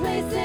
places.